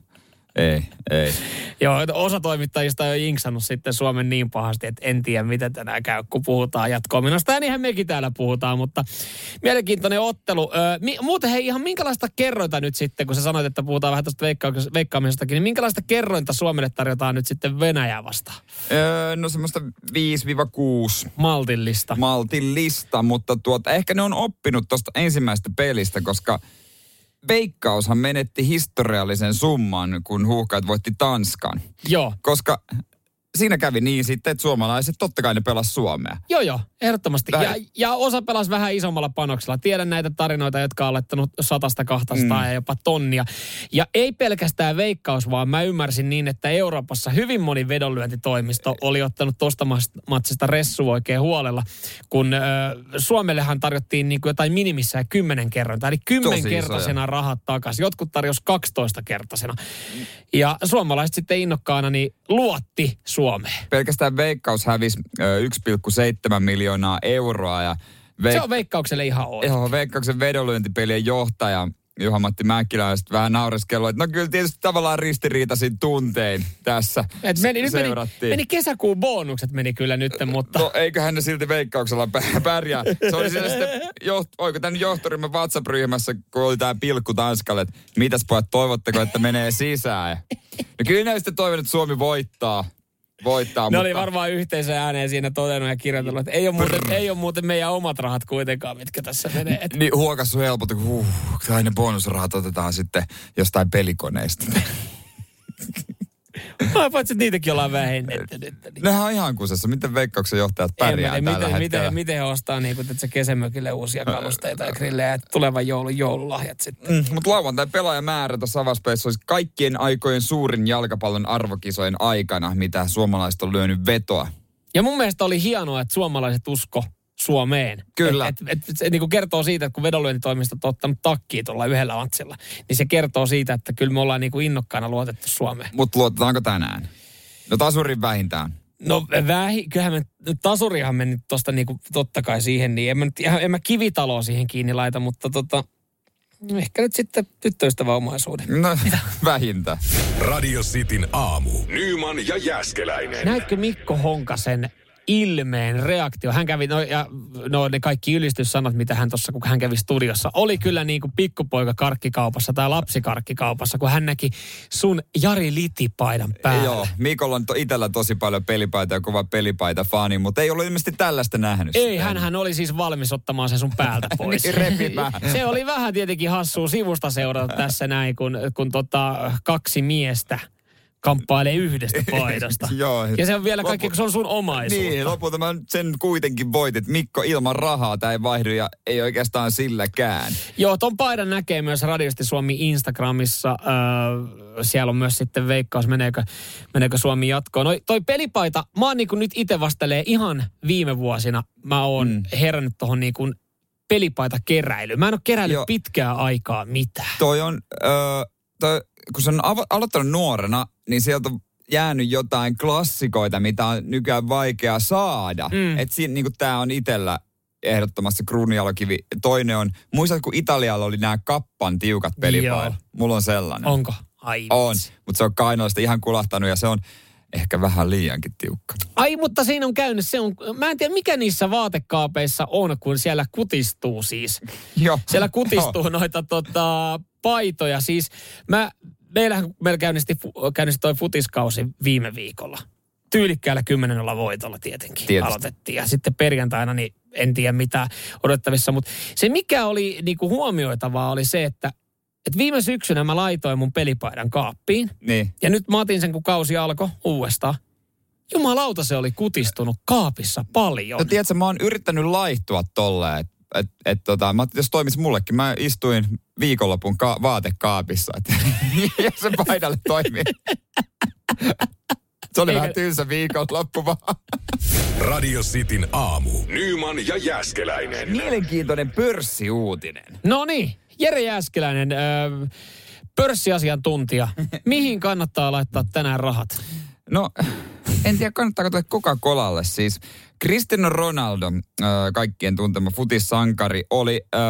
Ei, ei. Joo, osa toimittajista on jo jinksannut sitten Suomen niin pahasti, että en tiedä, miten tänään käy, kun puhutaan jatkoa. Minusta ja niinhän mekin täällä puhutaan, mutta mielenkiintoinen ottelu. Öö, mi, muuten hei, ihan minkälaista kerrointa nyt sitten, kun sä sanoit, että puhutaan vähän tuosta veikkaus- veikkaamisestakin, niin minkälaista kerrointa Suomelle tarjotaan nyt sitten Venäjää vastaan? Öö, no semmoista 5-6 Maltillista. maltillista, mutta tuota, ehkä ne on oppinut tuosta ensimmäisestä pelistä, koska Veikkaushan menetti historiallisen summan, kun huuhkajat voitti Tanskan. Joo, Koska siinä kävi niin sitten, että suomalaiset totta kai ne pelas Suomea. Joo, joo, ehdottomasti. Tai- Ja, ja osa pelasi vähän isommalla panoksella. Tiedän näitä tarinoita, jotka on laittanut satasta, kahtasta mm. ja jopa tonnia. Ja ei pelkästään veikkaus, vaan mä ymmärsin niin, että Euroopassa hyvin moni vedonlyöntitoimisto oli ottanut tuosta matsista ressu oikein huolella, kun ö, Suomellehan tarjottiin niin kuin jotain minimissään kymmenen kerrointa, eli kymmenkertaisena rahat takaisin. Jotkut tarjos 12 kertaisena. Ja suomalaiset sitten innokkaana niin luotti Suomeen. Pelkästään Veikkaus hävisi ö, 1,7 miljoonaa euroa ja Veik- Se on veikkaukselle ihan oikein. Joo, Veikkauksen vedonlyöntipelien johtaja Juha-Matti Mäkkilä sitten vähän naureskellut, että no kyllä tietysti tavallaan ristiriitaisin tuntein tässä Et meni, nyt meni, meni kesäkuun bonukset meni kyllä nyt, mutta... No eiköhän ne silti veikkauksella pä- pärjää. Se oli siellä sitten, joht, oiko tämän johtoryhmän WhatsApp-ryhmässä, kun oli tämä pilkku Tanskalle, että mitäs pojat toivotteko, että menee sisään. No kyllä ne sitten toivon, että Suomi voittaa. Voittaa, Ne mutta... oli varmaan yhteisön ääneen siinä todennut ja kirjoitellut, että ei ole, muuten, ei ole muuten meidän omat rahat kuitenkaan, mitkä tässä menee. Et Niin huokassu helpota, kun huh, ne bonusrahat otetaan sitten jostain pelikoneista. Ai, paitsi että niitäkin ollaan vähennetty nyt. Niin. Nehän on ihan kusessa. Miten veikkauksen johtajat pärjää En, tällä miten, hetkellä? miten, miten he ostaa niin kuin, että se kesämökille uusia kalusteita ja grillejä ja tulevan joulun joululahjat sitten. Mm, mutta lauantai pelaajamäärä tuossa avauspeissa olisi kaikkien aikojen suurin jalkapallon arvokisojen aikana, mitä suomalaiset on lyönyt vetoa. Ja mun mielestä oli hienoa, että suomalaiset usko Suomeen. Kyllä. Et, et, et, se niin kuin kertoo siitä, että kun vedonlyöntitoimistot on ottanut takkiin tuolla yhdellä matsilla, niin se kertoo siitä, että kyllä me ollaan niin kuin innokkaana luotettu Suomeen. Mutta luotetaanko tänään? No tasurin vähintään. No vähi, kyllähän me, tasurihan meni tosta niinku, totta kai siihen, niin en mä, nyt en mä kivitaloa siihen kiinni laita, mutta tota, ehkä nyt sitten tyttöystävä omaisuuden. No vähintään. Radio Cityn aamu. Nyman ja Jäskeläinen. Näitkö Mikko Honkasen ilmeen, reaktio. Hän kävi, no, ja, no ne kaikki ylistyssanat, mitä hän tuossa, kun hän kävi studiossa, oli kyllä niin kuin pikkupoika karkkikaupassa tai lapsi karkkikaupassa, kun hän näki sun Jari Litipaidan päällä. Joo, Mikolla on to, itellä tosi paljon pelipaita ja kova pelipaita fani, mutta ei ollut ilmeisesti tällaista nähnyt. Ei, hän, hän oli siis valmis ottamaan sen sun päältä pois. niin. Se oli vähän tietenkin hassua sivusta seurata tässä näin, kun, kun tota, kaksi miestä – kamppailee yhdestä paidasta. Joo. Ja se on vielä kaikki, Lopu... kun se on sun omaisuutta. Niin, lopulta mä sen kuitenkin voitit. Mikko ilman rahaa tämä ei vaihdu ja ei oikeastaan silläkään. Joo, ton paidan näkee myös Radiosti Suomi Instagramissa. Öö, siellä on myös sitten veikkaus, meneekö, meneekö Suomi jatkoon. No, toi pelipaita, mä oon niin nyt itse vastelee ihan viime vuosina. Mä oon mm. herännyt tuohon niin kuin pelipaita keräily. Mä en ole keräillyt Joo. pitkää aikaa mitään. Toi on, öö, toi, kun se on aloittanut nuorena, niin sieltä on jäänyt jotain klassikoita, mitä on nykyään vaikea saada. Mm. Että niin tämä on itsellä ehdottomasti kruunijalokivi. Toinen on, muistatko kun Italialla oli nämä kappan tiukat pelipaidat? Mulla on sellainen. Onko? Ai On, mutta se on kainoista ihan kulahtanut ja se on ehkä vähän liiankin tiukka. Ai, mutta siinä on käynyt, se on, mä en tiedä mikä niissä vaatekaapeissa on, kun siellä kutistuu siis. Joo. Siellä kutistuu no. noita tota, paitoja. Siis mä meillähän meillä käynnisti, käynnisti toi futiskausi viime viikolla. Tyylikkäällä kymmenellä voitolla tietenkin Tietysti. aloitettiin. Ja sitten perjantaina niin en tiedä mitä odottavissa. Mutta se mikä oli niinku huomioitavaa oli se, että et viime syksynä mä laitoin mun pelipaidan kaappiin. Niin. Ja nyt mä otin sen, kun kausi alkoi uudestaan. Jumalauta se oli kutistunut kaapissa paljon. No tiedätkö, mä oon yrittänyt laihtua tolleen, että et, et, tota, mä jos toimis mullekin, mä istuin viikonlopun ka- vaatekaapissa, et, ja se paidalle toimii. Se oli Eikä... vähän tylsä viikonloppu vaan. Radio Cityn aamu. Nyman ja Jäskeläinen. Mielenkiintoinen pörssiuutinen. No niin, Jere Jäskeläinen, öö, pörssiasiantuntija. Mihin kannattaa laittaa tänään rahat? No, en tiedä kannattaako tuoda Coca-Colalle siis. Cristiano Ronaldo, äh, kaikkien tuntema futissankari, oli äh,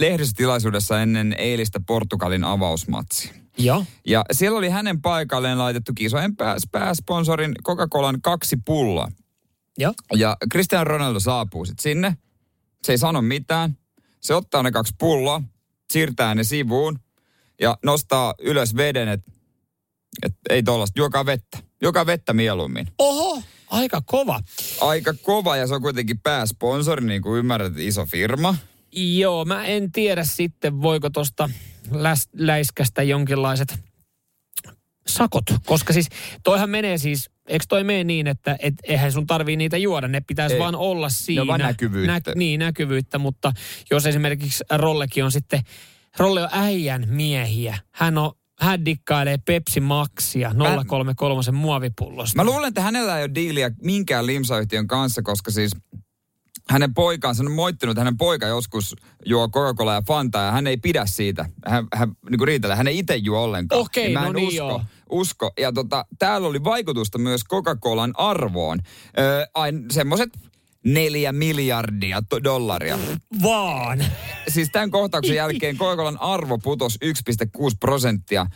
lehdistötilaisuudessa ennen eilistä Portugalin avausmatsi. Joo. Ja siellä oli hänen paikalleen laitettu kisojen pää, pääsponsorin Coca-Colan kaksi pulloa. Joo. Ja Cristiano Ronaldo saapuu sitten sinne. Se ei sano mitään. Se ottaa ne kaksi pulloa, siirtää ne sivuun ja nostaa ylös veden, että et ei tollasta, juokaa vettä. Joka vettä mieluummin. Oho, aika kova. Aika kova ja se on kuitenkin pääsponsori, niin kuin ymmärrät, iso firma. Joo, mä en tiedä sitten, voiko tuosta läiskästä jonkinlaiset sakot. Koska siis toihan menee siis, eikö toi mene niin, että et, eihän sun tarvii niitä juoda, ne pitäisi Ei. vaan olla siinä. Ne on näkyvyyttä. Nä, niin, näkyvyyttä, mutta jos esimerkiksi Rollekin on sitten, Rolle on äijän miehiä. Hän on hän dikkailee Pepsi Maxia 033 muovipullosta. Mä luulen, että hänellä ei ole diiliä minkään limsayhtiön kanssa, koska siis hänen poikansa on moittinut, että hänen poika joskus juo Coca-Cola ja Fanta ja hän ei pidä siitä. Hän, hän niin kuin riitelee, hän ei itse juo ollenkaan. Okei, okay, no niin usko, joo. usko. Ja tota, täällä oli vaikutusta myös Coca-Colan arvoon. Öö, semmoiset neljä miljardia dollaria. Vaan. Siis tämän kohtauksen jälkeen Coca-Colan arvo putosi 1,6 prosenttia äh,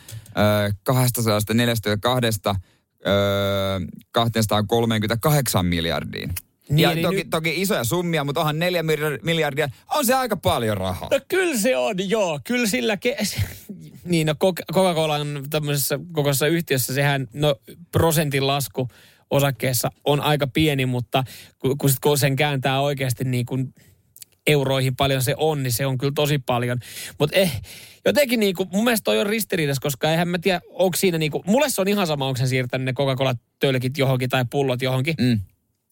242 äh, 238 miljardiin. Niin, ja niin toki, nyt... toki isoja summia, mutta onhan neljä miljardia, on se aika paljon rahaa. No kyllä se on, joo. Kyllä sillä... Ke- niin, no Coca-Colan tämmöisessä kokoisessa yhtiössä sehän, no prosentin lasku osakkeessa on aika pieni, mutta kun, kun sen kääntää oikeasti niin kuin euroihin paljon se on, niin se on kyllä tosi paljon. Mutta eh, jotenkin niin kuin, mun mielestä toi on ristiriidassa, koska eihän mä tiedä, onko siinä niin kuin, mulle se on ihan sama, onko se siirtänyt ne Coca-Cola-tölkit johonkin tai pullot johonkin. Mm.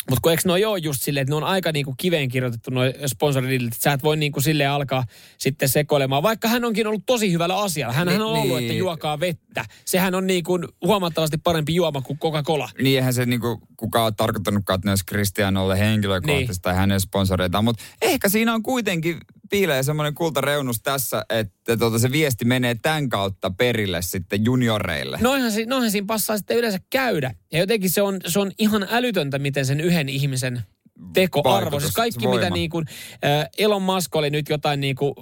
Mutta kun eikö ne ole just silleen, että ne on aika niinku kiveen kirjoitettu noin sponsoridillit, että sä et voi niinku silleen alkaa sitten sekoilemaan. Vaikka hän onkin ollut tosi hyvällä asialla. Hän niin, on ollut, niin. että juokaa vettä. Sehän on niinku huomattavasti parempi juoma kuin Coca-Cola. Niin eihän se niinku kukaan ole tarkoittanutkaan, että ne olisi Cristianolle henkilökohtaisesti niin. tai hänen sponsoreitaan. Mutta ehkä siinä on kuitenkin piilee semmoinen kultareunus tässä, että tota se viesti menee tämän kautta perille sitten junioreille. Noinhan, noinhan siinä passaa sitten yleensä käydä. Ja jotenkin se on, se on ihan älytöntä, miten sen yhden ihmisen tekoarvo. Siis kaikki voima. mitä niin kuin, äh, Elon Musk oli nyt jotain niin kuin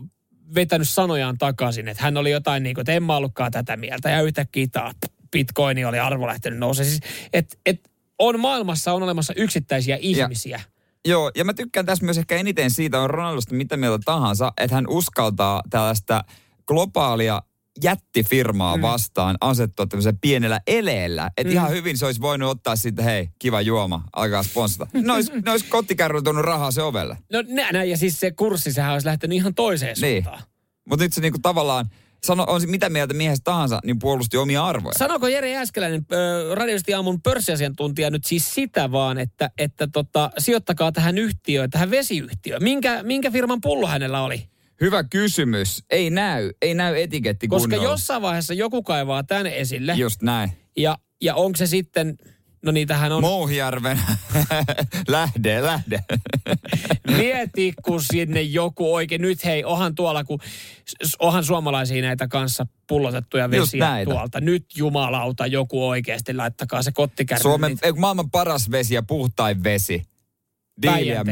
vetänyt sanojaan takaisin, että hän oli jotain niin kuin, että en mä ollutkaan tätä mieltä. Ja yhtäkkiä taas bitcoini oli arvo lähtenyt nousemaan. Siis, et, et, on maailmassa on olemassa yksittäisiä ihmisiä. Joo, ja mä tykkään tässä myös ehkä eniten siitä, on Ronaldosta mitä mieltä tahansa, että hän uskaltaa tällaista globaalia jättifirmaa mm. vastaan asettua tämmöisellä pienellä eleellä. Että mm. ihan hyvin se olisi voinut ottaa sitten, hei, kiva juoma, alkaa sponsata. Ne olisi, ne olisi kotikärryllä rahaa se ovelle. No näin, ja siis se kurssi, sehän olisi lähtenyt ihan toiseen niin. suuntaan. Mutta nyt se niinku tavallaan, sano, on mitä mieltä miehestä tahansa, niin puolusti omia arvoja. Sanoiko Jere Jääskeläinen, radiosti aamun pörssiasiantuntija nyt siis sitä vaan, että, että tota, sijoittakaa tähän yhtiöön, tähän vesiyhtiöön. Minkä, minkä firman pullo hänellä oli? Hyvä kysymys. Ei näy, ei näy etiketti Koska kunnolla. jossain vaiheessa joku kaivaa tämän esille. Just näin. Ja, ja onko se sitten, no niitähän on... Mouhijärven lähde, lähde. Mieti, kun sinne joku oikein, nyt hei, ohan tuolla, kun ohan suomalaisia näitä kanssa pullotettuja vesiä tuolta. Nyt jumalauta joku oikeasti, laittakaa se kottikärry. Suomen, niitä. maailman paras vesi ja puhtain vesi. Diiliä,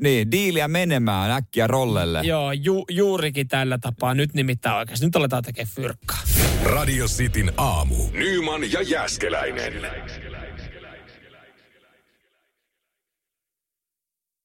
niin, diiliä menemään äkkiä rollelle. Joo, ju, juurikin tällä tapaa. Nyt nimittäin oikeasti. Nyt aletaan tekemään fyrkkaa. Radio Cityn aamu. Nyman ja Jäskeläinen.